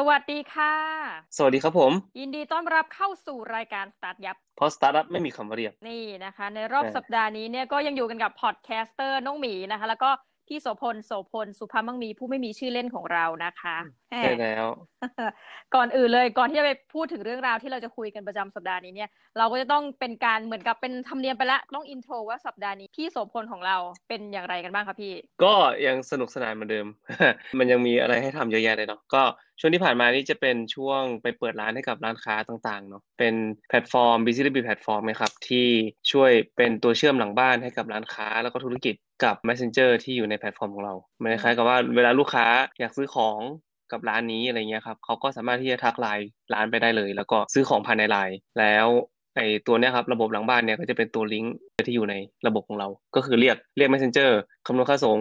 สวัสดีค่ะ สวัสดีครับผม ยินดีต้อนรับเข้าสู่รายการสตาร์ทยับ เพราะสตาร์ทอัพไม่มีคำว่าเรียบ นี่นะคะ ในรอบเออสัปดาห์นี้เนี่ยก็ยังอยู่กันกับ podcaster น้องหมีนะคะ แล้วก็พี่โสพลโสพลสุภาพมังมีผู้ไม่มีชื่อเล่นของเรานะคะแหม ใช่แล้ว ก่อนอื่นเลยก่อนที่จะไปพูดถึงเรื่องราวที่เราจะคุยกันประจำสัปดาห์นี้เนี่ย เราก็จะต้องเป็นการเหมือนกับเป็นธรรมเนียมไปละต้อง intro ว่าสัปดาห์นี้พี่โสพลของเราเป็นอย่างไรกันบ้างคะพี่ ก็ยังสนุกสนานเหมือนเดิม มันยังมีอะไรให้ทำเยอะแยะเลยเนาะก็ช่วงที่ผ่านมานี่จะเป็นช่วงไปเปิดร้านให้กับร้านค้าต่างๆเนาะเป็นแพลตฟอร์ม B2B แพลตฟอร์มนะครับที่ช่วยเป็นตัวเชื่อมหลังบ้านให้กับร้านค้าแล้วก็ธุรกิจกับ Messenger ที่อยู่ในแพลตฟอร์มของเรามันคล้ายๆกับว่าเวลาลูกค้าอยากซื้อของ กับร้านนี้อะไรเงี้ยครับเขาก็สามารถที่จะทักไลน์ร้านไปได้เลย แล้วก็ซื้อของภายในไลน์แล้วไอตัวเนี้ยครับระบบหลังบ้านเนี่ยก็จะเป็นตัวลิงก์ที่อยู่ในระบบของเรา ก็คือเรียกเรียก Messenger คำนวณค่าส่ง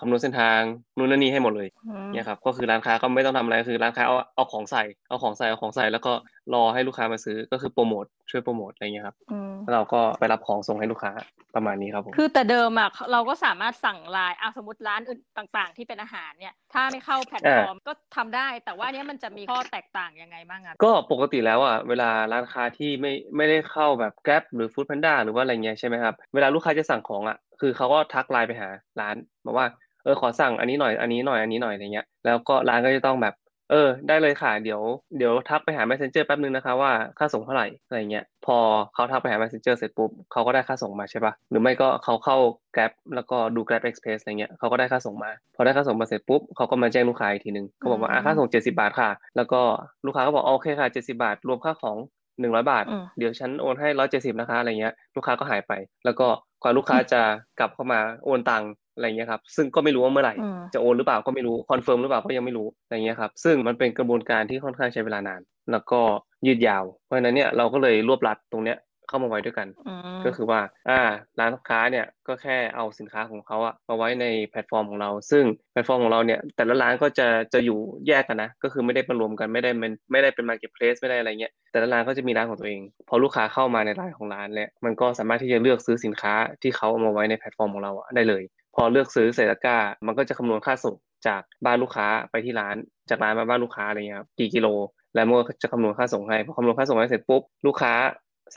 คำนวณเส้นทางนู่นนั่นนี่ให้หมดเลยอืมเนี่ยครับก็คือร้านค้าก็ไม่ต้องทำอะไรคือร้านค้าเอาเอาของใส่เอาของใส่เอาของใส่แล้วก็รอให้ลูกค้ามาซื้อก็คือโปรโมทช่วยโปรโมทอะไรเงี้ยครับอืมแล้วเราก็ไปรับของส่งให้ลูกค้าประมาณนี้ครับผมคือแต่เดิมอะเราก็สามารถสั่งไลน์อะสมมติร้านอื่นต่าง ๆ ที่เป็นอาหารเนี่ยถ้าไม่เข้าแพลตฟอร์มก็ทำได้ แต่ว่าอันเนี้ยมันจะมีข้อแตกต่างยังไงบ้างอะก็ปกติแล้วอะเวลาร้านค้าที่ไม่ไม่ได้เข้าแบบ Grab หรือ Food Panda หรือว่าอะไรเงี้ยใช่ไหมครับเวลาลูกค้าจะสั่งของอะ คือเขาก็ทักไลน์ไปหาร้านบอกว่า เออขอสั่งอันนี้หน่อยอันนี้หน่อยอันนี้หน่อยอะไรเงี้ยแล้วก็ร้านก็จะต้องแบบ เออ ได้เลยค่ะเดี๋ยวเดี๋ยวทักไปหา Messenger แป๊บนึงนะคะว่าค่าส่งเท่าไหร่อะไรเงี้ยพอเขาทักไปหา Messenger เสร็จปุ๊บเขาก็ได้ค่าส่งมาใช่ปะหรือไม่ก็เขาเข้า Grab แล้วก็ดู Grab Express อะไรเงี้ยเขาก็ได้ค่าส่งมา พอได้ค่าส่งมาเสร็จปุ๊บเขาก็มาแจ้งลูกค้าอีกทีนึงเขาบอกว่าอะค่าส่ง70บาทค่ะ แล้วก็ลูกค้าก็บอกโอเคค่ะ70บาท รวมค่าของ100บาทอืมเดี๋ยวฉันโอนให้170นะคะอะไรเงี้ย ลูกค้าก็หายไป แล้วก็ กว่าลูกค้าจะกลับเข้ามาโอนตังค์อะไรเงี้ยครับ ซึ่งก็ไม่รู้ว่าเมื่อไหร่อืมจะโอนหรือเปล่าก็ไม่รู้ confirm หรือเปล่าก็ยังไม่รู้อะไรเงี้ยครับ ซึ่งมันเป็นกระบวนการที่ค่อนข้างใช้เวลานาน แล้วก็ยืดยาว เพราะฉะนั้นเนี่ยเราก็เลยรวบรัดตรงเนี้ย เข้ามาไว้ด้วยกันอืมก็คือว่าอ่าร้านค้าเนี่ยก็แค่เอาสินค้าของเขาอะมาไว้ในแพลตฟอร์มของเรา ซึ่งแพลตฟอร์มของเราเนี่ยแต่ละร้านก็จะจะอยู่แยกกันนะ ก็คือไม่ได้มารวมกันไม่ได้มันไม่ได้เป็น marketplace ไม่ได้อะไรเงี้ยแต่ละร้านก็จะมีร้านของตัวเอง พอลูกค้าเข้ามาในร้านของร้านเนี่ยมันก็สามารถที่จะเลือกซื้อสินค้าที่เขาเอามาไว้ในแพลตฟอร์มของเราอะได้เลย พอเลือกซื้อใส่ตะกร้ามันก็จะคำนวณค่าส่งจากบ้านลูกค้าไปที่ร้าน จากร้านมาบ้านลูกค้าอะไรเงี้ยครับกี่กิโล แล้วมันก็จะคำนวณค่าส่งให้พอคำนวณค่าส่งให้เสร็จปุ๊บลูกค้า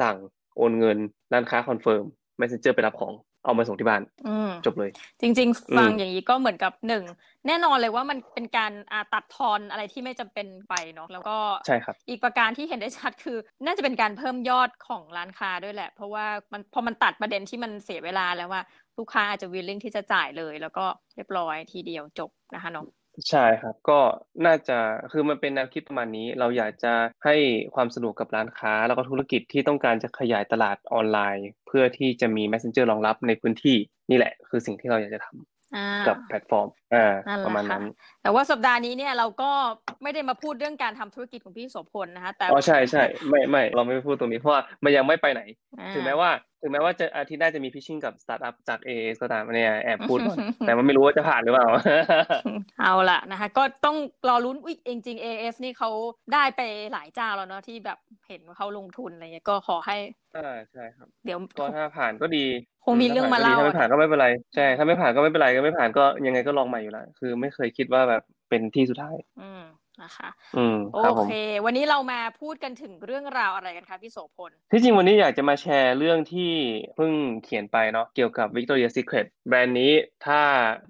สั่ง โอนเงินร้านค้าคอนเฟิร์ม Messenger ไปรับของเอามาส่งที่บ้านอืมจบเลย จริง ๆ ฟังอืมอย่างนี้ก็เหมือนกับหนึ่งแน่นอนเลยว่ามันเป็นการอ่าตัดทอนอะไรที่ไม่จำเป็นไปเนาะแล้วก็ใช่ครับอีกประการที่เห็นได้ชัดคือ น่าจะเป็นการเพิ่มยอดของร้านค้าด้วยแหละ เพราะว่ามันพอมันตัดประเด็นที่มันเสียเวลาแล้วว่า ลูกค้าอาจจะ willing ที่จะจ่ายเลย แล้วก็เรียบร้อยทีเดียวจบนะคะน้อง ใช่ครับ ก็น่าจะ คือมันเป็นแนวคิดประมาณนี้ เราอยากจะให้ความสะดวกกับร้านค้า แล้วก็ธุรกิจที่ต้องการจะขยายตลาดออนไลน์ เพื่อที่จะมี Messenger รองรับในพื้นที่นี่แหละ คือสิ่งที่เราอยากจะทำอ่า กับแพลตฟอร์มอ่านั่นแหละประมาณค่ะนั้น แต่ว่าสัปดาห์นี้เนี่ยเราก็ไม่ได้มาพูดเรื่องการทำธุรกิจของพี่โสพลนะคะแต่อ๋อใช่ใช่ไม่ไม่เราไม่พูดตรงนี้เพราะว่ามันยังไม่ไปไหนอ่าถึงแม้ว่า ถึงแม้ว่าจะอาทิตย์หน้าจะมีพิชชิ่งกับสตาร์ทอัพจาก AS ก็ตามเนี่ยแอบพูดก่อนแต่มันไม่รู้ว่าจะผ่านหรือเปล่า เอาละนะคะ ก็ต้องรอลุ้นอุ๊ยจริงๆ AS นี่เขาได้ไปหลายเจ้าแล้วเนาะที่แบบเห็นว่าเขาลงทุนอะไรเงี้ยก็ขอให้อ่าใช่ครับ เดี๋ยวก็ถ้าผ่านก็ดี คงมีเรื่องมาเล่าถ้าไม่ผ่านก็ไม่เป็นไรใช่ถ้าไม่ผ่านก็ไม่เป็นไรก็ไม่ผ่านก็ยังไงก็ลองใหม่อยู่แล้ว คือไม่เคยคิดว่าแบบเป็นที่สุดท้าย อืมนะคะอืมโอครับผมเค วันนี้เรามาพูดกันถึงเรื่องราวอะไรกันคะพี่โสพล ที่จริงวันนี้อยากจะมาแชร์เรื่องที่เพิ่งเขียนไปเนาะเกี่ยวกับ Victoria's Secret แบรนด์นี้ถ้า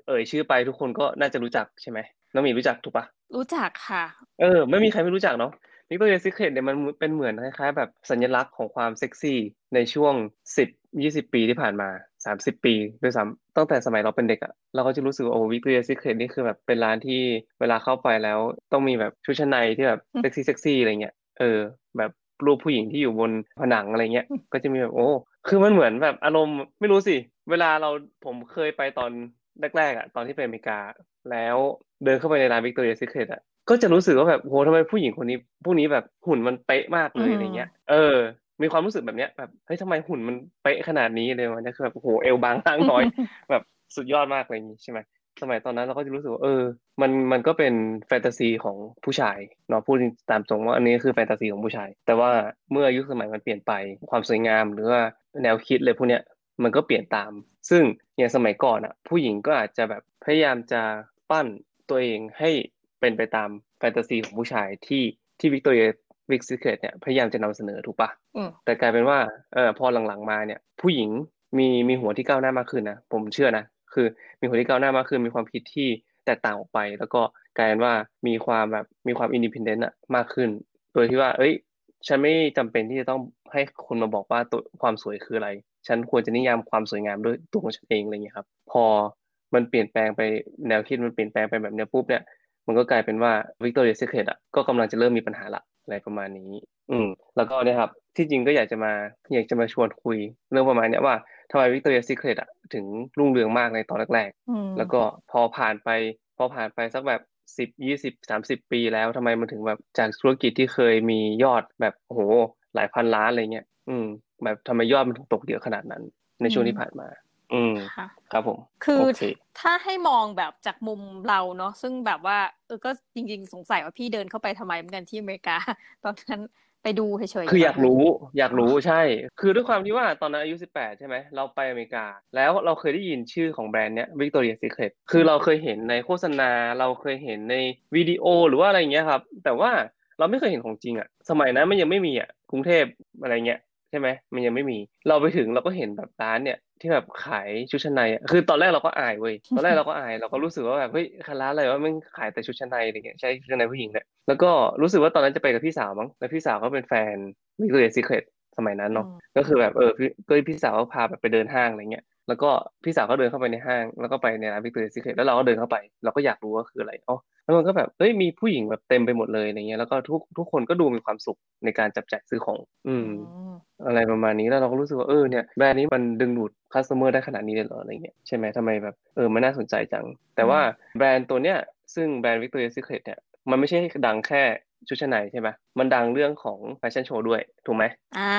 เอ่ยชื่อไปทุกคนก็น่าจะรู้จักใช่ไหมน้องหมีรู้จักถูกปะรู้จักค่ะ เออ ไม่มีใครไม่รู้จักเนาะ Victoria's Secret เนี่ยมันเป็นเหมือนคล้ายๆแบบสัญลักษณ์ของความเซ็กซี่ในช่วง 10 20 ปีที่ผ่านมา 30ปีด้วยซ้ำตั้งแต่สมัยเราเป็นเด็กอะเราก็จะรู้สึกว่าโอ้ Victoria's Secret นี่คือแบบเป็นร้านที่เวลาเข้าไปแล้ว ต้องมีแบบชุดชั้นในที่แบบเซ็กซี่เซ็กซี่อะไรเงี้ยเออ แบบรูปผู้หญิงที่อยู่บนผนังอะไรเงี้ย ก็จะมีแบบโอ้คือมันเหมือนแบบอารมณ์ไม่รู้สิ เวลาเราผมเคยไปตอนแรกๆอะตอนที่ไปอเมริกา แล้วเดินเข้าไปในร้าน Victoria's Secret อะก็จะรู้สึกว่าแบบโหทำไมผู้หญิงคนนี้ พวกนี้แบบหุ่นมันเป๊ะมากเลยอืมอะไรเงี้ย เออ มีความรู้สึกแบบเนี้ยแบบเฮ้ยทำไมหุ่นมันเป๊ะขนาดนี้เลยมันจะคือแบบโอ้โหเอวบางร่างน้อย แบบสุดยอดมากอะไรอย่างนี้ใช่ไหมสมัยตอนนั้นเราก็จะรู้สึกว่าเออ มันมันก็เป็นแฟนตาซีของผู้ชายเนาะพูดตามตรงว่าอันนี้คือแฟนตาซีของผู้ชาย แต่ว่าเมื่อยุคสมัยมันเปลี่ยนไปความสวยงามหรือว่าแนวคิดเลยพวกเนี้ยมันก็เปลี่ยนตาม ซึ่งอย่างสมัยก่อนอะผู้หญิงก็อาจจะแบบพยายามจะปั้นตัวเองให้เป็นไปตามแฟนตาซีของผู้ชายที่ที่ Victoria's Victoria's Secret เนี่ยพยายามจะนำเสนอถูกปะแต่กลายเป็นว่าเออพอหลังๆมาเนี่ย ผู้หญิงมีมีหัวที่ก้าวหน้ามากขึ้นนะผมเชื่อนะคือมีหัวที่ก้าวหน้ามากขึ้นมีความคิดที่แตกต่างออกไป แล้วก็กลายเป็นว่ามีความแบบมีความ independent อะมากขึ้น โดยที่ว่า เอ้ย ฉันไม่จำเป็นที่จะต้องให้คนมาบอกว่าตัวความสวยคืออะไร ฉันควรจะนิยามความสวยงามด้วยตัวของฉันเองอะไรเงี้ยครับ พอมันเปลี่ยนแปลงไปแนวคิดมันเปลี่ยนแปลงไปแบบนี้ปุ๊บเนี่ยมันก็กลายเป็นว่า Victoria's Secret อะก็กำลังจะเริ่มมีปัญหาละ อะไรประมาณนี้ อืม แล้วก็เนี่ยครับ ที่จริงก็อยากจะมา อยากจะมาชวนคุย เรื่องประมาณนี้ว่าทำไม Victoria's Secret อะถึงรุ่งเรืองมากในตอนแรกๆ แล้วก็พอผ่านไป พอผ่านไปสักแบบสิบยี่สิบสามสิบปีแล้วทำไมมันถึงแบบจากธุรกิจที่เคยมียอดแบบโอ้โหหลายพันล้านอะไรเงี้ย อืม แบบทำไมยอดมันถึงตกเยอะขนาดนั้น ในช่วงที่ผ่านมา อืมครับผม คือถ้าให้มองแบบจากมุมเราเนาะซึ่งแบบว่าเออก็จริง ๆ สงสัยว่าพี่เดินเข้าไปทำไมเหมือนกันที่อเมริกา ตอนนั้นไปดูเฉยๆคืออยากรู้อยากรู้ใช่ คือด้วยความที่ว่าตอนนั้นอายุสิบแปดใช่ไหมเราไปอเมริกา แล้วเราเคยได้ยินชื่อของแบรนด์เนี้ย Victoria Secret คือเราเคยเห็นในโฆษณา เราเคยเห็นในวิดีโอหรือว่าอะไรเงี้ยครับ แต่ว่าเราไม่เคยเห็นของจริงอะสมัยนั้นมันยังไม่มีอะกรุงเทพอะไรเงี้ยใช่ไหมมันยังไม่มี เราไปถึงเราก็เห็นแบบร้านเนี่ย ที่แบบขายชุดชั้นในคือตอนแรกเราก็อายเว้ยตอนแรกเราก็อายเราก็รู้สึกว่าแบบเฮ้ยร้านอะไรว่ามันขายแต่ชุดชั้นในอะไรเงี้ยใช่ชุดชั้นในผู้หญิงเนี่ยแล้วก็รู้สึกว่าตอนนั้นจะไปกับพี่สาวมั้งแล้วพี่สาวก็เป็นแฟน Victoria's Secret สมัยนั้นเนาะก็คือแบบเออพี่ก็พี่สาวก็พาแบบไปเดินห้างอะไรเงี้ย แล้วก็พี่สาวก็เดินเข้าไปในห้าง แล้วก็ไปในร้าน Victoria's Secret แล้วเราก็เดินเข้าไป เราก็อยากรู้ว่าคืออะไรอ๋อแล้วมันก็แบบเฮ้ยมีผู้หญิงแบบเต็มไปหมดเลยอะไรเงี้ยแล้วก็ทุกทุกคนก็ดูมีความสุขในการจับจ่ายซื้อของ อืม อะไรประมาณนี้แล้วเราก็รู้สึกว่าเออเนี่ยแบรนด์นี้มันดึงดูด customer ได้ขนาดนี้เลยเหรออะไรเงี้ยใช่ไหมทำไมแบบเออมันน่าสนใจจัง แต่ว่าแบรนด์ตัวเนี้ยซึ่งแบรนด์ Victoria's Secret เนี่ยมันไม่ใช่ดังแค่ชุดชั้นในใช่ไหมมันดังเรื่องของแฟชั่นโชว์ด้วยถูกไหมอ่า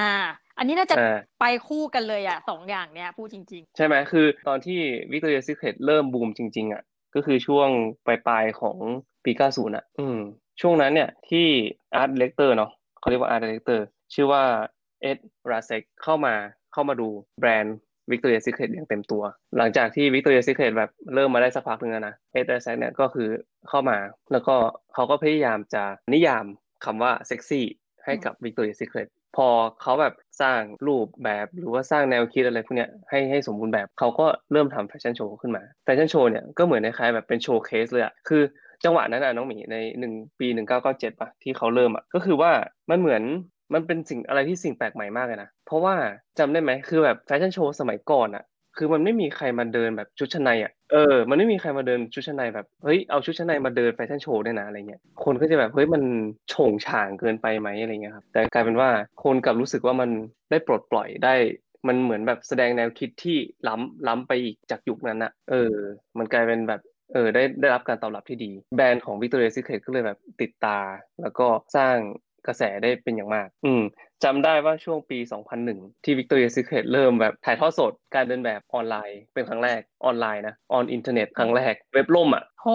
อันนี้น่าจะไปคู่กันเลยอะสองอย่างเนี้ยพูดจริง ๆ ใช่ไหมคือตอนที่ Victoria's Secret เริ่มบูมจริง ๆ อะ ก็คือช่วงปลายๆของปี90อะ อืม ช่วงนั้นเนี่ยที่ art director เนาะเขาเรียกว่า art director ชื่อว่า Ed Razek เข้ามาเข้ามาดูแบรนด์ Victoria's Secret อย่างเต็มตัว หลังจากที่ Victoria's Secret แบบเริ่มมาได้สักพักหนึ่งนะ Ed Razek เนี่ยก็คือเข้ามา แล้วก็เขาก็พยายามจะนิยามคำว่าเซ็กซี่ให้กับ Victoria's Secret พอเขาแบบสร้างรูปแบบหรือว่าสร้างแนวคิดอะไรพวกเนี้ยให้ให้สมบูรณ์แบบเขาก็เริ่มทำแฟชั่นโชว์ขึ้นมาแฟชั่นโชว์เนี่ยก็เหมือนคล้ายแบบเป็น showcase เลยอะคือจังหวะนั้นอะน้องหมีในหนึ่งปีหนึ่งเก้าเก้าเจ็ดปะที่เขาเริ่มอะก็คือว่ามันเหมือนมันเป็นสิ่งอะไรที่สิ่งแปลกใหม่มากเลยนะ เพราะว่าจำได้ไหมคือแบบแฟชั่นโชว์สมัยก่อนอะ คือมันไม่มีใครมาเดินแบบชุดชั้นในอะ เออ มันไม่มีใครมาเดินชุดชั้นในแบบ เฮ้ย เอาชุดชั้นในมาเดินแฟชั่นโชว์ได้นะอะไรเงี้ย คนก็จะแบบ เฮ้ย มันโฉ่งฉ่างเกินไปไหมอะไรเงี้ยครับ แต่กลายเป็นว่าคนกลับรู้สึกว่ามันได้ปลดปล่อยได้ มันเหมือนแบบแสดงแนวคิดที่ล้ำล้ำไปอีกจากยุคนั้นอะเออ มันกลายเป็นแบบเออได้ได้รับการตอบรับที่ดี แบรนด์ของ Victoria's Secret ก็เลยแบบติดตา แล้วก็สร้างกระแสได้เป็นอย่างมาก อืม จำได้ว่าช่วงปี 2001 ที่ Victoria's Secret เริ่มแบบถ่ายทอดสดการเดินแบบออนไลน์ เป็นครั้งแรกออนไลน์นะออนอินเทอร์เน็ตครั้งแรกเว็บล่มอะโห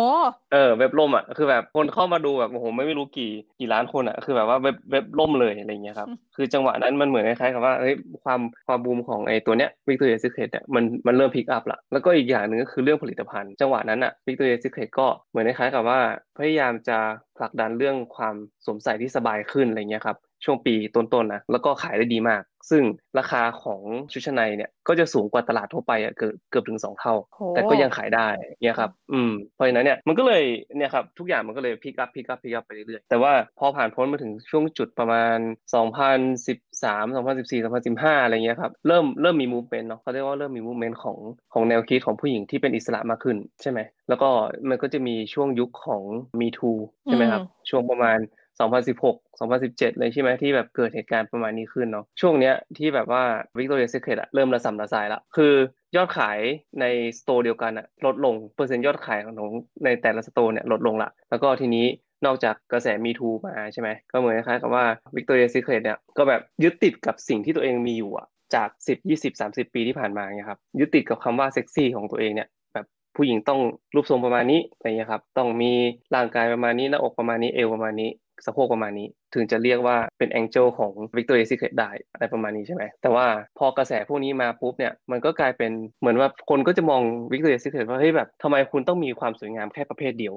เออเว็บล่มอะคือแบบคนเข้ามาดูแบบโอ้โหไม่รู้กี่กี่ล้านคนอะคือแบบว่าเว็บเว็บล่มเลยอะไรเงี้ยครับคือจังหวะนั้นมันเหมือนคล้ายๆกับว่าเฮ้ยความความบูมของไอ้ตัวเนี้ย Victoria's Secret เนี่ยมันมันเริ่มพิกอัพละแล้วก็อีกอย่างหนึ่งก็คือเรื่องผลิตภัณฑ์ จังหวะนั้นอะ Victoria's Secret ก็เหมือนคล้ายๆกับว่าพยายามจะผลักดันเรื่องความสวมใส่ที่สบายขึ้นอะไรเงี้ยครับ ช่วงปีต้นๆนะแล้วก็ขายได้ดีมาก ซึ่งราคาของชุดชั้นในเนี่ยก็จะสูงกว่าตลาดทั่วไปอะเกือบเกือบถึงสองเท่า แต่ก็ยังขายได้เนี่ยครับอืมเพราะฉะนั้นเนี่ยมันก็เลยเนี่ยครับทุกอย่างมันก็เลย pick up pick up pick up ไปเรื่อยๆแต่ว่าพอผ่านพ้นมาถึงช่วงจุดประมาณ 2013 2014 2015 อะไรเงี้ยครับเริ่มเริ่มมี movement เนาะเขาเรียกว่าเริ่มมี movement ของของแนวคิดของผู้หญิงที่เป็นอิสระมากขึ้นใช่ไหมแล้วก็มันก็จะมีช่วงยุคของ Me Too ใช่ไหมครับช่วงประมาณ 2016 2017 เลยใช่ไหมที่แบบเกิดเหตุการณ์ประมาณนี้ขึ้นเนาะช่วงเนี้ยที่แบบว่า Victoria's Secret อะเริ่มระส่ำระสายละคือยอดขายในสโตร์เดียวกันอะลดลงเปอร์เซ็นต์ยอดขายของในแต่ละสโตร์เนี่ยลดลงละแล้วก็ทีนี้นอกจากกระแสมีทูมาใช่ไหมก็เหมือนคล้ายกับว่า Victoria Secret เนี่ยก็แบบยึดติดกับสิ่งที่ตัวเองมีอยู่อะจาก 10 20 30 ปีที่ผ่านมาเนี่ยครับยึดติดกับคำว่าเซ็กซี่ของตัวเองเนี่ยแบบผู้หญิงต้องรูปทรงประมาณนี้อะไรเงี้ยครับต้องมีร่างกายประมาณนี้หน้าอกประมาณนี้เอวประมาณนี้ สะโพกประมาณนี้ ถึงจะเรียกว่าเป็นแองเจิลของ Victoria's Secret ได้อะไรประมาณนี้ใช่ไหมแต่ว่าพอกระแสพวกนี้มาปุ๊บเนี่ยมันก็กลายเป็นเหมือนว่าคนก็จะมอง Victoria's Secret ว่าเฮ้ยแบบทำไมคุณต้องมีความสวยงามแค่ประเภทเดียว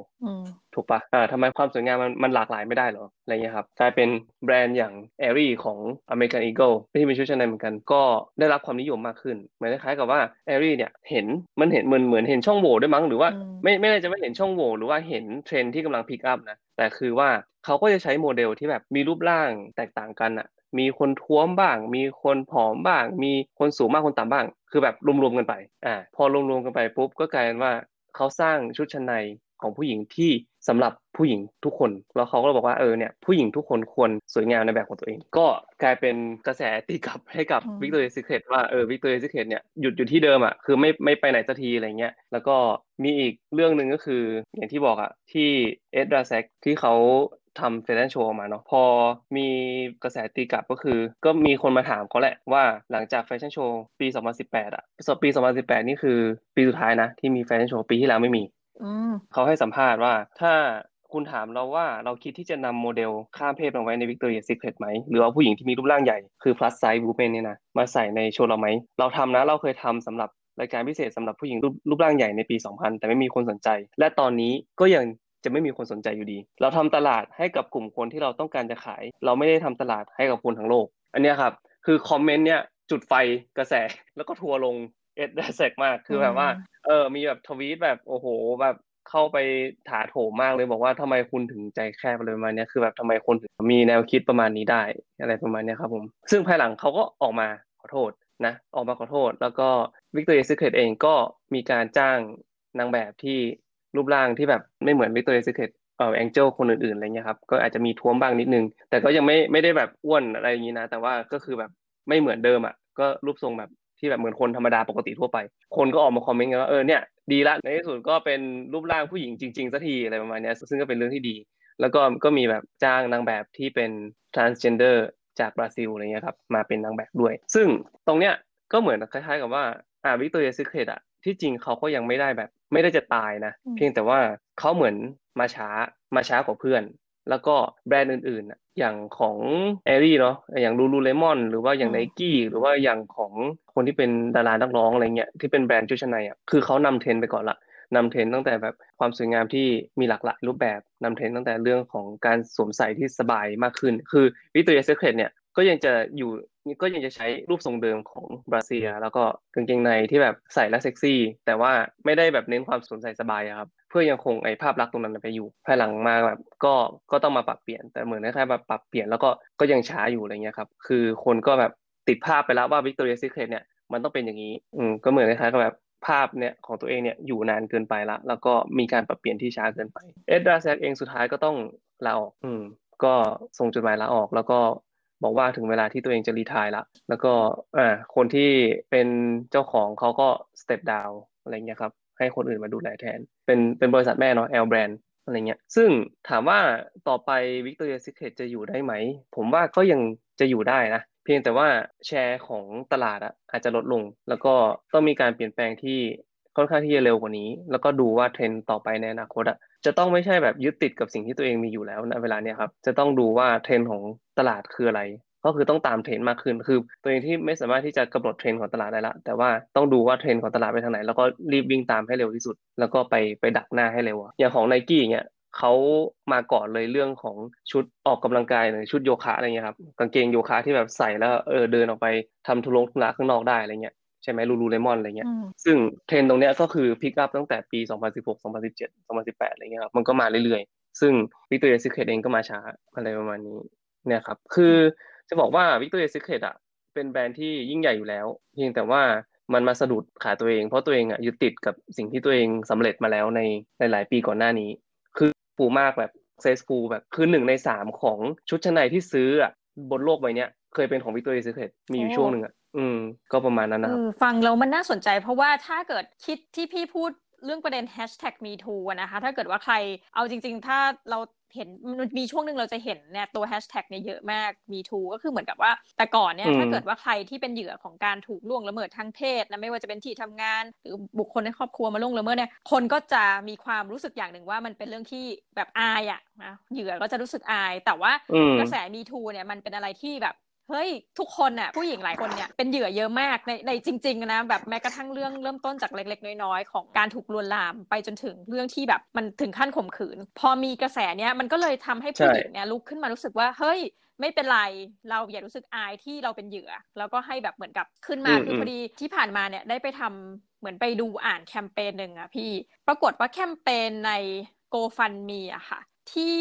ถูกปะอ่าทำไมความสวยงามมันมันหลากหลายไม่ได้หรออะไรเงี้ยครับกลายเป็นแบรนด์อย่าง a อรี่ของ American Eagle ที่เป็นชุดชั้นในเหมือนกัน ก็ได้รับความนิยมมากขึ้นเหมือนคล้ายกับว่า a อรี่เนี่ยเห็นมันเห็นเหมือนเหมือนเห็นช่องโหว่ด้วยมั้งหรือว่าไม่ไม่ได้จะไม่เห็นช่องโหว่หรือว่าเห็นเทรนที่กำลัง pick up นะแต่คือว่าเขาก็จะใช้โมเดลที่แบบมีรูปร่างแตกต่างกันอะมีคนท้วมบ้าง มีคนผอมบ้าง มีคนสูงมากคนต่ำบ้าง คือแบบรวมๆกันไปอ่าพอรวมๆกันไปปุ๊บก็กลายเป็นว่าเขาสร้างชุดชั้นในของผู้หญิงที่สำหรับผู้หญิงทุกคน แล้วเขาก็บอกว่าเออเนี่ยผู้หญิงทุกคนควรสวยงามในแบบของตัวเอง ก็กลายเป็นกระแสตีกลับให้กับ Victoria's Secret ว่าเออ Victoria's Secret เนี่ยหยุดอยู่ที่เดิมอะคือไม่ไม่ไปไหนสักทีอะไรเงี้ยแล้วก็มีอีกเรื่องหนึ่งก็คืออย่างที่บอกอะที่ Ed Razek ที่เขา ทำแฟชั่นโชว์ออกมาเนาะพอมีกระแสตีกลับก็คือ ก็มีคนมาถามเขาแหละว่าหลังจากแฟชั่นโชว์ปี 2018 อะปี 2018 นี่คือปีสุดท้ายนะ ที่มีแฟชั่นโชว์ปีที่แล้วไม่มีเขาให้สัมภาษณ์ว่าถ้าคุณถามเราว่าเราคิดที่จะนำโมเดลข้ามเพศมาไว้ใน Victoria's Secret ไหม หรือว่าผู้หญิงที่มีรูปร่างใหญ่คือ plus size woman เนี่ยนะมาใส่ในโชว์เราไหม เราทำนะเราเคยทำสำหรับรายการพิเศษสำหรับผู้หญิงรูปรูปร่างใหญ่ในปี 2000 แต่ไม่มีคนสนใจ และตอนนี้ก็ยัง จะไม่มีคนสนใจอยู่ดี เราทำตลาดให้กับกลุ่มคนที่เราต้องการจะขาย เราไม่ได้ทำตลาดให้กับคนทั้งโลก อันนี้ครับ คือคอมเมนต์เนี้ยจุดไฟกระแสแล้วก็ทัวลงเอ็ดแซกมากคือแบบว่าเออมีแบบทวีตแบบโอ้โหแบบเข้าไปถาโถมมากเลยบอกว่าทำไมคุณถึงใจแคบอะไรประมาณนี้คือแบบทำไมคนถึงมีแนวคิดประมาณนี้ได้อะไรประมาณนี้ครับผม ซึ่งภายหลังเขาก็ออกมาขอโทษนะ ออกมาขอโทษ แล้วก็ Victoria's Secret เองก็มีการจ้างนางแบบที่ รูปร่างที่แบบไม่เหมือน Victoria's Secret เอ่อ Angel คนอื่นๆอะไรเงี้ยครับก็อาจจะมีท้วมบ้างนิดนึง แต่ก็ยังไม่ไม่ได้แบบอ้วนอะไรอย่างนี้นะ แต่ว่าก็คือแบบไม่เหมือนเดิมอะก็รูปทรงแบบที่แบบเหมือนคนธรรมดาปกติทั่วไป คนก็ออกมาคอมเมนต์กันว่าเออเนี่ยดีละในที่สุดก็เป็นรูปร่างผู้หญิงจริงๆสักทีอะไรประมาณนี้ซึ่งก็เป็นเรื่องที่ดี แล้วก็ก็มีแบบจ้างนางแบบที่เป็น transgender จากบราซิลอะไรเงี้ยครับมาเป็นนางแบบด้วย ซึ่งตรงเนี้ยก็เหมือนคล้ายๆกับว่าอ่า Victoria's Secret อะที่จริงเขาก็ยังไม่ได้แบบ ไม่ได้จะตายนะ เพียงแต่ว่าเขาเหมือนมาช้ามาช้ากว่าเพื่อน แล้วก็แบรนด์อื่นๆ อย่างของ Aerie เนาะอย่าง Lululemon หรือว่าอย่างไนกี้หรือว่าอย่างของคนที่เป็นดารานักร้องอะไรเงี้ยที่เป็นแบรนด์ชุดชั้นในอะคือเขานำเทรนไปก่อนละนำเทรนตั้งแต่แบบความสวยงามที่มีหลากหลายรูปแบบนำเทรนตั้งแต่เรื่องของการสวมใส่ที่สบายมากขึ้น คือ Victoria's Secret เนี่ยก็ยังจะอยู่ ก็ยังจะใช้รูปทรงเดิมของ brassiere แล้วก็กางเกงในที่แบบใส่แล้วเซ็กซี่ แต่ว่าไม่ได้แบบเน้นความสวมใส่สบายครับ เพื่อยังคงไอ้ภาพลักษณ์ตรงนั้นไปอยู่ ภายหลังมาแบบก็ก็ต้องมาปรับเปลี่ยน แต่เหมือนคล้ายๆแบบปรับเปลี่ยนแล้วก็ก็ยังช้าอยู่อะไรเงี้ยครับ คือคนก็แบบติดภาพไปแล้วว่า Victoria's Secret เนี่ยมันต้องเป็นอย่างนี้ อืมก็เหมือนคล้ายๆกับแบบภาพเนี่ยของตัวเองเนี่ยอยู่นานเกินไปละ แล้วก็มีการปรับเปลี่ยนที่ช้าเกินไป Ed Razek เองสุดท้ายก็ต้องลาออก อืมก็ส่งจดหมายลาออก แล้วก็ บอกว่าถึงเวลาที่ตัวเองจะ retire ละแล้วก็อ่าคนที่เป็นเจ้าของเขาก็ step down อะไรเงี้ยครับให้คนอื่นมาดูแลแทน เป็นเป็นบริษัทแม่เนาะ L Brands อะไรเงี้ยซึ่งถามว่าต่อไป Victoria's Secret จะอยู่ได้ไหม ผมว่าก็ยังจะอยู่ได้นะ เพียงแต่ว่าแชร์ของตลาดอะอาจจะลดลง แล้วก็ต้องมีการเปลี่ยนแปลงที่ค่อนข้างที่จะเร็วกว่านี้ แล้วก็ดูว่าเทรนต่อไปในอนาคตอะ จะต้องไม่ใช่แบบยึดติดกับสิ่งที่ตัวเองมีอยู่แล้วในเวลาเนี้ยครับ จะต้องดูว่าเทรนของตลาดคืออะไร ก็คือต้องตามเทรนมากขึ้น คือตัวเองที่ไม่สามารถที่จะกำหนดเทรนของตลาดได้ละ แต่ว่าต้องดูว่าเทรนของตลาดไปทางไหน แล้วก็รีบวิ่งตามให้เร็วที่สุด แล้วก็ไปไปดักหน้าให้เร็วอย่างของไนกี้เนี้ยเขามาก่อนเลยเรื่องของชุดออกกำลังกายหรือชุดโยคะอะไรเงี้ยครับกางเกงโยคะที่แบบใส่แล้วเออเดินออกไปทำธุรงธุระข้างนอกได้อะไรเงี้ย ใช่ไหม Lululemon อะไรเงี้ย ซึ่งเทรนตรงเนี้ยก็คือ pick up ตั้งแต่ปี 2016 2017 2018 อะไรเงี้ยครับ มันก็มาเรื่อยๆ ซึ่ง Victoria's Secret เองก็มาช้าอะไรประมาณนี้เนี่ยครับ คือจะบอกว่า Victoria's Secret อะ เป็นแบรนด์ที่ยิ่งใหญ่อยู่แล้ว เพียงแต่ว่ามันมาสะดุดขาตัวเอง เพราะตัวเองอะยึดติดกับสิ่งที่ตัวเองสำเร็จมาแล้วในหลาย ๆ ปีก่อนหน้านี้ คือปูมากแบบเซสฟูแบบ คือหนึ่งในสามของชุดชั้นในที่ซื้ออะบนโลกใบนี้เคยเป็นของวิกตอเรียซิเคตมีอยู่ช่วงหนึ่งอะ อืม ก็ประมาณนั้นนะครับฟังแล้วมันน่าสนใจ เพราะว่าถ้าเกิดคิดที่พี่พูดเรื่องประเด็น hashtag me too นะคะ ถ้าเกิดว่าใครเอาจริง ๆ ถ้าเราเห็นมันมีช่วงหนึ่งเราจะเห็นเนี่ยตัวแฮชแท็กเนี่ยเยอะมากมีทูก็คือเหมือนกับว่า แต่ก่อนเนี่ยถ้าเกิดว่าใครที่เป็นเหยื่อของการถูกล่วงละเมิดทางเพศนะไม่ว่าจะเป็นที่ทำงาน หรือบุคคลในครอบครัวมาล่วงละเมิดเนี่ยคนก็จะมีความรู้สึกอย่างหนึ่งว่ามันเป็นเรื่องที่แบบอายอะนะเหยื่อก็จะรู้สึกอาย แต่ว่ากระแสมีทูเนี่ยมันเป็นอะไรที่แบบ เฮ้ยทุกคนน่ะผู้หญิงหลายคนเนี่ยเป็นเหยื่อเยอะมากในในจริงๆนะแบบแม้กระทั่งเรื่องเริ่มต้นจากเล็ก ๆ น้อยๆ ของการถูกลวนลามไปจนถึงเรื่องที่แบบมันถึงขั้นข่มขืน พอมีกระแสเนี้ยมันก็เลยทำให้ผู้หญิงเนี่ยลุกขึ้นมารู้สึกว่าเฮ้ยไม่เป็นไร เราอย่ารู้สึกอายที่เราเป็นเหยื่อ แล้วก็ให้แบบเหมือนกับขึ้นมาคือพอดีที่ผ่านมาเนี่ยได้ไปทำเหมือนไปดูอ่านแคมเปญหนึ่งอะพี่ ปรากฏว่าแคมเปญใน GoFundMe อะค่ะ ที่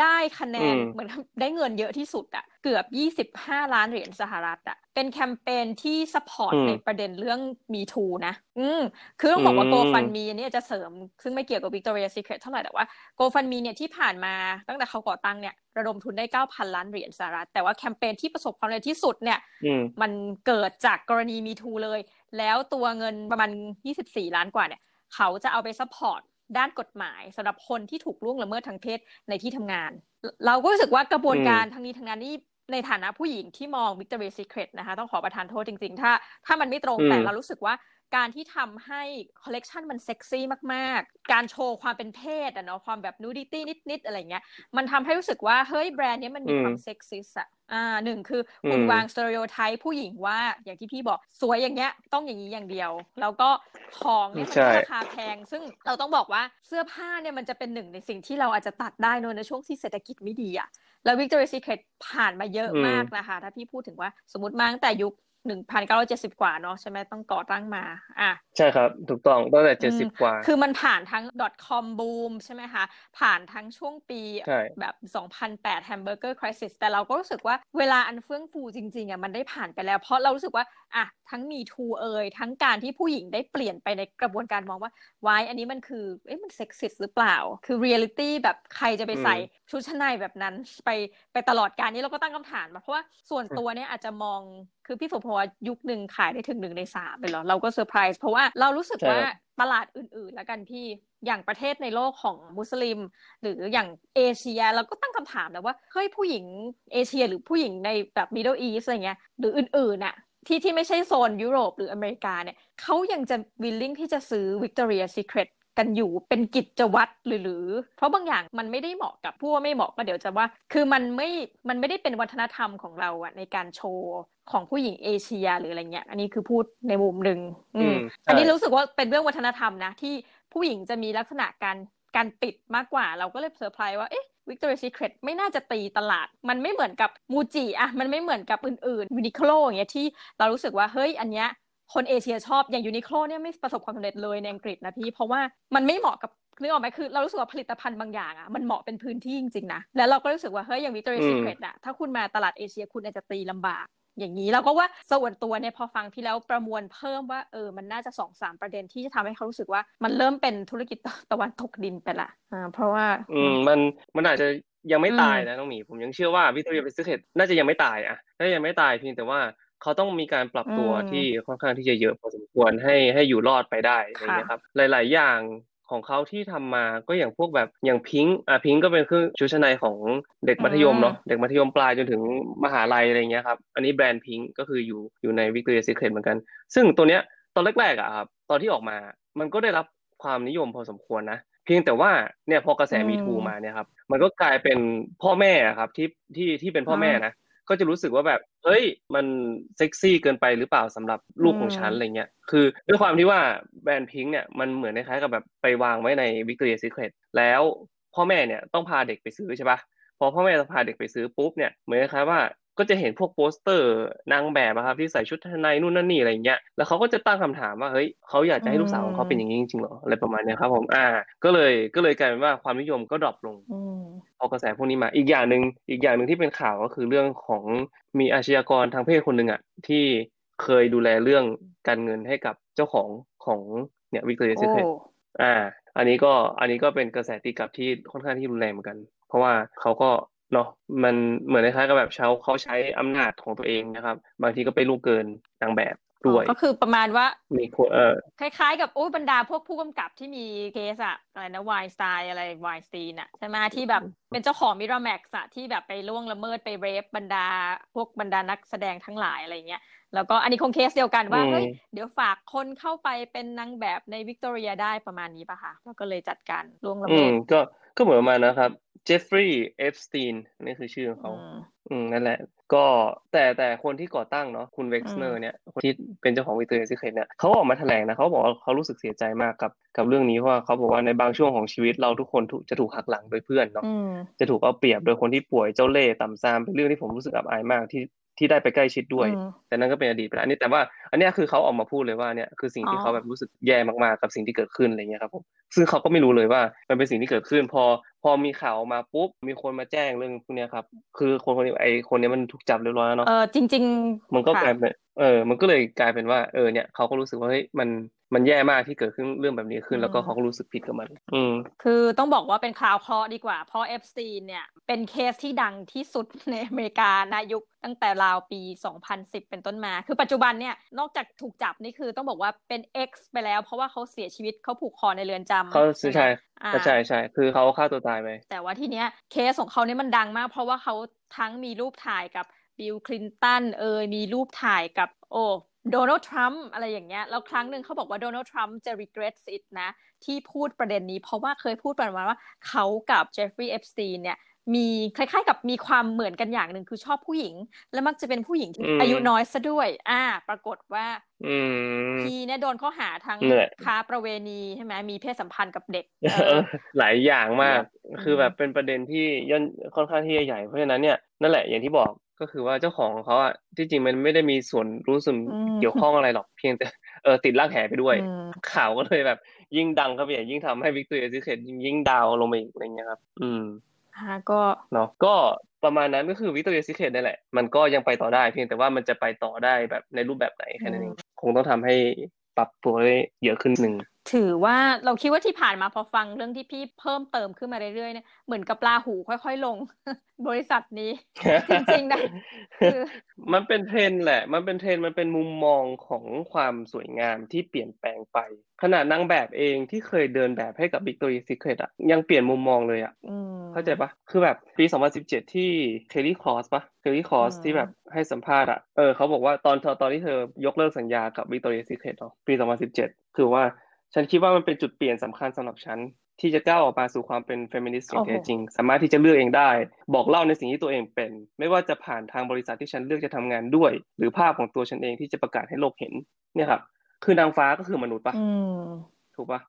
ได้คะแนนเหมือนได้เงินเยอะที่สุดอะเกือบ 25 ล้านเหรียญสหรัฐอะเป็นแคมเปญที่ support ในประเด็นเรื่อง Me Too นะ อืมคือต้องบอกว่า GoFundMe เนี่ยจะเสริม ซึ่งไม่เกี่ยวกับ Victoria's Secret เท่าไหร่แต่ว่า GoFundMe เนี่ยที่ผ่านมาตั้งแต่เขาก่อตั้งเนี่ยระดมทุนได้ 9,000 ล้านเหรียญสหรัฐ แต่ว่าแคมเปญที่ประสบความสำเร็จที่สุดเนี่ยมันเกิดจากกรณี Me Too เลย แล้วตัวเงินประมาณ 24 ล้านกว่าเนี่ยเขาจะเอาไป support ด้านกฎหมายสำหรับคนที่ถูกล่วงละเมิดทางเพศในที่ทำงาน เราก็รู้สึกว่ากระบวนการทางนี้ทางนั้นนี่ในฐานะผู้หญิงที่มอง Victoria's Secret นะคะต้องขอประทานโทษจริงๆ ถ้า ถ้ามันไม่ตรงแต่เรารู้สึกว่าการที่ทำให้คอลเลกชันมันเซ็กซี่มากๆ การโชว์ความเป็นเพศอะเนาะความแบบ nudity นิดๆ อะไรเงี้ย มันทำให้รู้สึกว่า เฮ้ยแบรนด์นี้มันมีความเซ็กซิสอะ อ่าหนึ่งคือคุณวางสเตอริโอไทป์ผู้หญิงว่าอย่างที่พี่บอกสวยอย่างเงี้ย ต้องอย่างนี้อย่างเดียว แล้วก็ของเนี่ยมันราคาแพง ซึ่งเราต้องบอกว่าเสื้อผ้าเนี่ยมันจะเป็นหนึ่งในสิ่งที่เราอาจจะตัดได้นในช่วงที่เศรษฐกิจไม่ดีอะแล้ว Victoria's Secret ผ่านมาเยอะมากนะคะ ถ้าพี่พูดถึงว่าสมมติมาตั้งแต่ยุค หนึ่งพันเก้าร้อยเจ็ดสิบกว่าเนาะใช่ไหมต้องก่อตั้งมา อะ ใช่ครับ ถูกต้องตั้งแต่เจ็ดสิบกว่า คือมันผ่านทั้ง .com boom ใช่ไหมคะ ผ่านทั้งช่วงปีแบบสองพันแปด hamburger crisis แต่เราก็รู้สึกว่าเวลาอันเฟื่องฟูจริงๆอะมันได้ผ่านไปแล้ว เพราะเรารู้สึกว่า อะ ทั้ง Me Too เอยทั้งการที่ผู้หญิงได้เปลี่ยนไปในกระบวนการมองว่าว่าอันนี้มันคือเอ๊ะมันเซ็กซิสหรือเปล่า คือเรียลิตี้แบบใครจะไปใส่ชุดชั้นในแบบนั้นไปไปตลอดการนี้เราก็ตั้งคำถามมาเพราะว่าส่วนตัวเนี้ยอาจจะมองคือพี่สุพว่ายุคหนึ่งขายได้ถึงหนึ่งในสามเลยเหรอเราก็เซอร์ไพรส์เพราะว่าเรารู้สึกว่าตลาดอื่นๆ แล้วกันพี่อย่างประเทศในโลกของมุสลิม หรืออย่างเอเชียเราก็ตั้งคำถามแล้วว่าเฮ้ยผู้หญิงเอเชียหรือผู้หญิงในแบบมิดเดิลอีสอะไรเงี้ยหรืออื่นๆน่ะที่ที่ไม่ใช่โซนยุโรปหรืออเมริกาเนี่ยเขายังจะวิลลิ่งที่จะซื้อ Victoria Secret กันอยู่เป็นกิจวัตรหรือหรือ เพราะบางอย่างมันไม่ได้เหมาะกับผู้ว่าไม่เหมาะก็เดี๋ยวจะว่า คือมันไม่มันไม่ได้เป็นวัฒนธรรมของเราอะในการโชว์ของผู้หญิงเอเชียหรืออะไรเงี้ย อันนี้คือพูดในมุมหนึ่งอืมอันนี้รู้สึกว่าเป็นเรื่องวัฒนธรรมนะที่ผู้หญิงจะมีลักษณะการการปิดมากกว่า เราก็เลยเซอร์ไพรส์ว่าเอ๊ะ Victoria's Secret ไม่น่าจะตีตลาด มันไม่เหมือนกับ MUJI อะมันไม่เหมือนกับอื่นๆ Uniqlo อย่างเงี้ยที่เรารู้สึกว่าเฮ้ยอันเนี้ย คนเอเชียชอบอย่าง Uniqlo เนี่ยไม่ประสบความสำเร็จเลยในอังกฤษนะพี่ เพราะว่ามันไม่เหมาะกับนึกออกไหมคือเรารู้สึกว่าผลิตภัณฑ์บางอย่างอะมันเหมาะเป็นพื้นที่จริงๆนะแล้วเราก็รู้สึกว่าเฮ้ยอย่าง Victoria's Secret อะถ้าคุณมาตลาดเอเชียคุณอาจจะตีลำบาก อย่างนี้เราก็ว่าส่วนตัวเนี่ยพอฟังพี่แล้วประมวลเพิ่มว่าเออมันน่าจะสองสามประเด็นที่จะทำให้เขารู้สึกว่ามันเริ่มเป็นธุรกิจตะวันตกดินไปละอ่าเพราะว่า อืมมันมันอาจจะยังไม่ตายนะน้องหมีผมยังเชื่อว่าวิทยาพิเศษน่าจะยังไม่ตายอะน่าจะยังไม่ตายเพียงแต่ว่า เขาต้องมีการปรับตัวที่ค่อนข้างที่จะเยอะพอสมควรให้ให้อยู่รอดไปได้อะไรเงี้ยครับ หลาย ๆ อย่างของเขาที่ทำมาก็อย่างพวกแบบอย่างพิงค์อะพิงค์ก็เป็นเครื่องชุดชั้นในของเด็กมัธยมเนาะเด็กมัธยมปลายจนถึงมหาลัยอะไรเงี้ยครับ อันนี้แบรนด์ PINK ก็คืออยู่อยู่ใน Victoria's Secret เหมือนกัน ซึ่งตัวเนี้ยตอนแรกๆอะครับตอนที่ออกมามันก็ได้รับความนิยมพอสมควรนะ เพียงแต่ว่าเนี่ยพอกระแส Me Too มาเนี่ยครับมันก็กลายเป็นพ่อแม่ครับที่ที่ที่เป็นพ่อแม่นะ ก็จะรู้สึกว่าแบบเฮ้ย มันเซ็กซี่เกินไปหรือเปล่าสำหรับลูกของฉันอะไรเงี้ย คือด้วยความที่ว่าแบรนด์ PINK เนี่ยมันเหมือนคล้ายๆกับแบบไปวางไว้ใน Victoria's Secretแล้วพ่อแม่เนี่ยต้องพาเด็กไปซื้อใช่ปะพอพ่อแม่พาเด็กไปซื้อปุ๊บเนี่ยเหมือนคล้ายๆว่า ก็จะเห็นพวกโปสเตอร์นางแบบนะครับที่ใส่ชุดในนู่นนั่นนี่อะไรเงี้ยแล้วเขาก็จะตั้งคำถามว่าเฮ้ยเขาอยากจะให้ลูกสาวของเขาเป็นอย่างนี้จริงๆหรออะไรประมาณนี้ครับผมอ่า ก็เลยก็เลยกลายเป็นว่าความนิยมก็ drop ลงพอกระแสพวกนี้มาอีกอย่างหนึ่งอีกอย่างหนึ่งที่เป็นข่าวก็คือเรื่องของมีอาชญากรทางเพศคนหนึ่งอะที่เคยดูแลเรื่องการเงินให้กับเจ้าของของเนี่ย Victoria's Secret อ่า อันนี้ก็อันนี้ก็เป็นกระแสตีกลับที่ค่อนข้างที่รุนแรงเหมือนกัน เพราะว่าเขาก็ เนาะมันเหมือนคล้ายๆกับแบบเขาเขาใช้อำนาจของตัวเองนะครับ บางทีก็ไปล่วงเกินนางแบบด้วยก็คือประมาณว่ามีคนเออคล้ายๆ กับโอ้ยบรรดาพวกผู้กำกับที่มีเคสอะอะไรนะไวน์สไตน์อะไรไวน์สตีนอะใช่ไหมที่แบบเป็นเจ้าของ Miramax อะที่แบบไปล่วงละเมิดไป rape บรรดาพวกบรรดานักแสดงทั้งหลายอะไรเงี้ยแล้วก็อันนี้คงเคสเดียวกันว่าอืมเฮ้ยเดี๋ยวฝากคนเข้าไปเป็นนางแบบใน Victoria ได้ประมาณนี้ป่ะคะแล้วก็เลยจัดการล่วงละเมิด อืมก็ก็เหมือนประมาณนะครับ เจฟฟรีย์เอปสตีนนี่คือชื่อของเขาอืมอืมนั่นแหละ ก็แต่แต่คนที่ก่อตั้งเนาะคุณเว็กซ์เนอร์ อืมเนี่ยคนที่เป็นเจ้าของ Victoria's Secret เนี่ยเขาออกมาแถลงนะเขาบอกว่าเขารู้สึกเสียใจมากกับกับเรื่องนี้เพราะว่าเขาบอกว่าในบางช่วงของชีวิตเราทุกคนถูกจะถูกหักหลังโดยเพื่อนเนาะอืมจะถูกเอาเปรียบโดยคนที่ป่วยเจ้าเล่ห์ต่ำทรามเป็นเรื่องที่ผมรู้สึกอับอายมากที่ที่ได้ไปใกล้ชิดด้วยอืมแต่นั่นก็เป็นอดีตไปแล้วอันนี้แต่ว่าอันเนี้ยคือเขาออกมาพูดเลยว่าเนี่ยคือสิ่งอ๋อที่เขาแบบรู้สึกแย่มากๆกับสิ่งที่เกิดขึ้นอะไรเงี้ยครับผมซึ่งเขาก็ไม่รู้เลยว่ามันเป็นสิ่งที่เกิดขึ้นพอ พอมีข่าวออกมาปุ๊บมีคนมาแจ้งเรื่องพวกเนี้ยครับ คือคนคนนี้ไอคนเนี้ยมันถูกจับเรียบร้อยแล้วเนาะเออจริงมันก็ค่ะกลายเป็นเออ มันก็เลยกลายเป็นว่าเออเนี่ยเขาก็รู้สึกว่าเฮ้ยมันมันแย่มากที่เกิดขึ้นเรื่องแบบนี้ขึ้น แล้วก็เขาก็รู้สึกผิดกับมัน อืมคือต้องบอกว่าเป็นคราวเคราะห์ดีกว่า เพราะเอฟสตีนเนี่ย เป็นเคสที่ดังที่สุดในอเมริกานายุคตั้งแต่ราวปี 2010 เป็นต้นมา คือปัจจุบันเนี่ย นอกจากถูกจับนี่คือต้องบอกว่าเป็น X ไปแล้ว เพราะว่าเขาเสียชีวิตเขาผูกคอในเรือนจำเขาใช่ไหมใช่ อ่าใช่ใช่คือเขาฆ่าตัวตายไปแต่ว่าทีเนี้ยเคสของเขาเนี่ยมันดังมาก เพราะว่าเขาทั้งมีรูปถ่ายกับบิลคลินตันเอยมีรูปถ่ายกับโอ้โดนัลด์ทรัมป์อะไรอย่างเงี้ยแล้วครั้งหนึ่งเขาบอกว่าโดนัลด์ทรัมป์จะ regret it นะ ที่พูดประเด็นนี้เพราะว่าเคยพูดประมาณว่าเขากับเจฟฟรีย์เอปสตีนเนี่ย มีคล้าย ๆ กับมีความเหมือนกันอย่างหนึ่งคือชอบผู้หญิง และมักจะเป็นผู้หญิงที่อืมอายุน้อยซะด้วย อ่า ปรากฏว่าอืมพีเนี่ยโดนข้อหาทั้งนั่นแหละค้าประเวณีใช่ไหมมีเพศสัมพันธ์กับเด็กเอเอออหลายอย่างมากอืมคือแบบเป็นประเด็นที่ย่นค่อนข้างที่จะใหญ่เพราะฉะนั้นเนี่ยนั่นแหละอย่างที่บอกก็คือว่าเจ้าของของเขาอะที่จริงมันไม่ได้มีส่วนรู้ส่วนอืมเกี่ยวข้องอะไรหรอกเพียงแต่เออติดลากแหไปด้วยอืมข่าวก็เลยแบบยิ่งดังเข้าไปใหญ่ยิ่งทำให้ Victoria's Secret ยิ่ง down ลงไปอีกอะไรเงี้ยครับ อืม อ่าก็เนาะก็ประมาณนั้นก็คือ Victoria's Secret นั่นแหละ มันก็ยังไปต่อได้เพียงแต่ว่ามันจะไปต่อได้แบบในรูปแบบไหนแค่นั้นเองคงต้องทำให้ปรับตัวได้เยอะขึ้นหนึ่ง ถือว่าเราคิดว่าที่ผ่านมาพอฟังเรื่องที่พี่เพิ่มเติมขึ้นมาเรื่อยๆเนี่ยเหมือนกับราหูค่อยๆลง บริษัทนี้ จริงๆนะคือมันเป็นเทรนด์แหละ มันเป็นเทรนด์มันเป็นมุมมองของความสวยงามที่เปลี่ยนแปลงไป ขนาดนางแบบเองที่เคยเดินแบบให้กับ Victoria's Secret อะยังเปลี่ยนมุมมองเลยอะอืมเข้าใจปะคือแบบปี 2017 ที่คาร์ลีคลอสปะคาร์ลีคลอสอืมที่แบบให้สัมภาษณ์อะเออเขาบอกว่าตอนตอนที่เธอยกเลิกสัญญากับ Victoria's Secret เนาะปี 2017 คือว่า ฉันคิดว่ามันเป็นจุดเปลี่ยนสำคัญสำหรับฉันที่จะก้าวออกมาสู่ความเป็นเฟมินิสต์อย่างแท้จริง สามารถที่จะเลือกเองได้ บอกเล่าในสิ่งที่ตัวเองเป็น ไม่ว่าจะผ่านทางบริษัทที่ฉันเลือกจะทำงานด้วย หรือภาพของตัวฉันเองที่จะประกาศให้โลกเห็น เนี่ยครับ คือนางฟ้าก็คือมนุษย์ปะอืมถูกปะ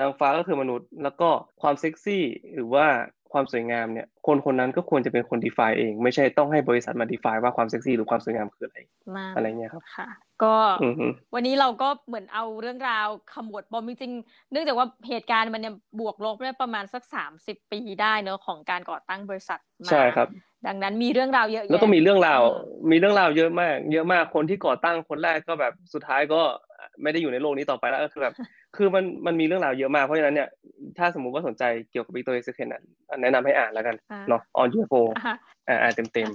นางฟ้าก็คือมนุษย์ แล้วก็ความเซ็กซี่หรือว่าความสวยงามเนี่ยคนคนนั้นก็ควรจะเป็นคน define เอง ไม่ใช่ต้องให้บริษัทมา define ว่าความเซ็กซี่หรือความสวยงามคืออะไรมากอะไรเงี้ยครับค่ะ ก็อือฮึวันนี้เราก็เหมือนเอาเรื่องราวขมวดปมจริงๆเนื่องจากว่าเหตุการณ์มันเนี่ยบวกลบได้ประมาณสักสามสิบปีได้เนอะของการก่อตั้งบริษัทมาใช่ครับ ดังนั้นมีเรื่องราวเยอะแล้วก็แยะมีเรื่องราวอืมมีเรื่องราวเยอะมาก เยอะมากคนที่ก่อตั้งคนแรกก็แบบสุดท้ายก็ไม่ได้อยู่ในโลกนี้ต่อไปแล้วก็คือแบบ คือมันมันมีเรื่องราวเยอะมากเพราะฉะนั้นเนี่ย ถ้าสมมุติว่าสนใจเกี่ยวกับ Victoria's Secret น่ะแนะนำให้อ่านแล้วกันอ่าเนาะ on UFO อะอ่าอ่านเต็ม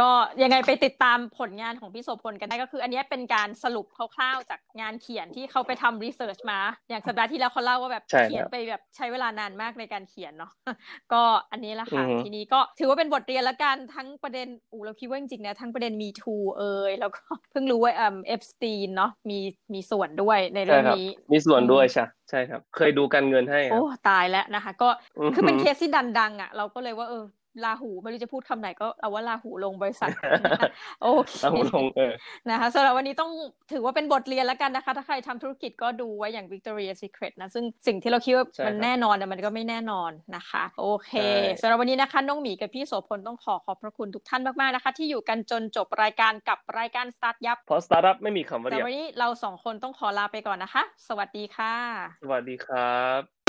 ก็ยังไงไปติดตามผลงานของพี่โสพลกันได้ก็คือ อันเนี้ยเป็นการสรุปคร่าวๆจากงานเขียนที่เขาไปทำรีเสิร์ชมา อย่างสัปดาห์ที่แล้วเขาเล่าว่าแบบใช่เขียนครับไปแบบใช้เวลานานมากในการเขียนเนาะก็อันนี้แหละค่ะอือฮึทีนี้ก็ถือว่าเป็นบทเรียนละกันทั้งประเด็นอื้อเราคิดว่าจริงๆนะทั้งประเด็น Me Too เอยแล้วก็เพิ่งรู้ว่าเอ่อเอปสตีนเนาะมีมีส่วนด้วยในๆเรื่ใช่องครับมีส่วนอืมด้วยใช่ใช่ครับ เคยดูการเงินให้ครัโอ้บตายแล้วนะคะ ก็อือฮึคือเป็นเคสที่ดังๆอะ เราก็เลยว่าเออ ราหูไม่รู้จะพูดคำไหนก็เอาว่าราหูลงบริษัทนะคะโอเคเอาลงเออนะคะสำหรับวันนี้ต้องถือว่าเป็นบทเรียนแล้วกันนะคะ ถ้าใครทำธุรกิจก็ดูไว้อย่าง Victoria's Secret นะ ซึ่งสิ่งที่เราคิดว่าใช่มันครับแน่นอนแต่มันก็ไม่แน่นอนนะคะ โอเคใช่สำหรับวันนี้นะคะน้องหมีกับพี่โสพลต้องขอขอบพระคุณทุกท่านมากๆนะคะ ที่อยู่กันจนจบรายการกับรายการ Start ยับเพราะสตาร์ทอัพไม่มีคำว่าแต่เดียววันนี้เราสองคนต้องขอลาไปก่อนนะคะ สวัสดีค่ะ สวัสดีครับ